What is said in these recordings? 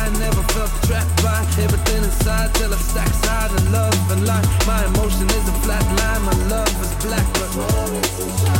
sky, never felt trapped by everything inside till I stack side and love and life. My emotion is a flat line, my love is black, but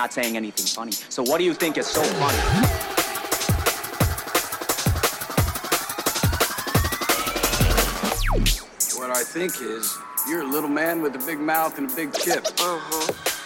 not saying anything funny. So what do you think is so funny? What I think is, you're a little man with a big mouth and a big chip. Uh-huh.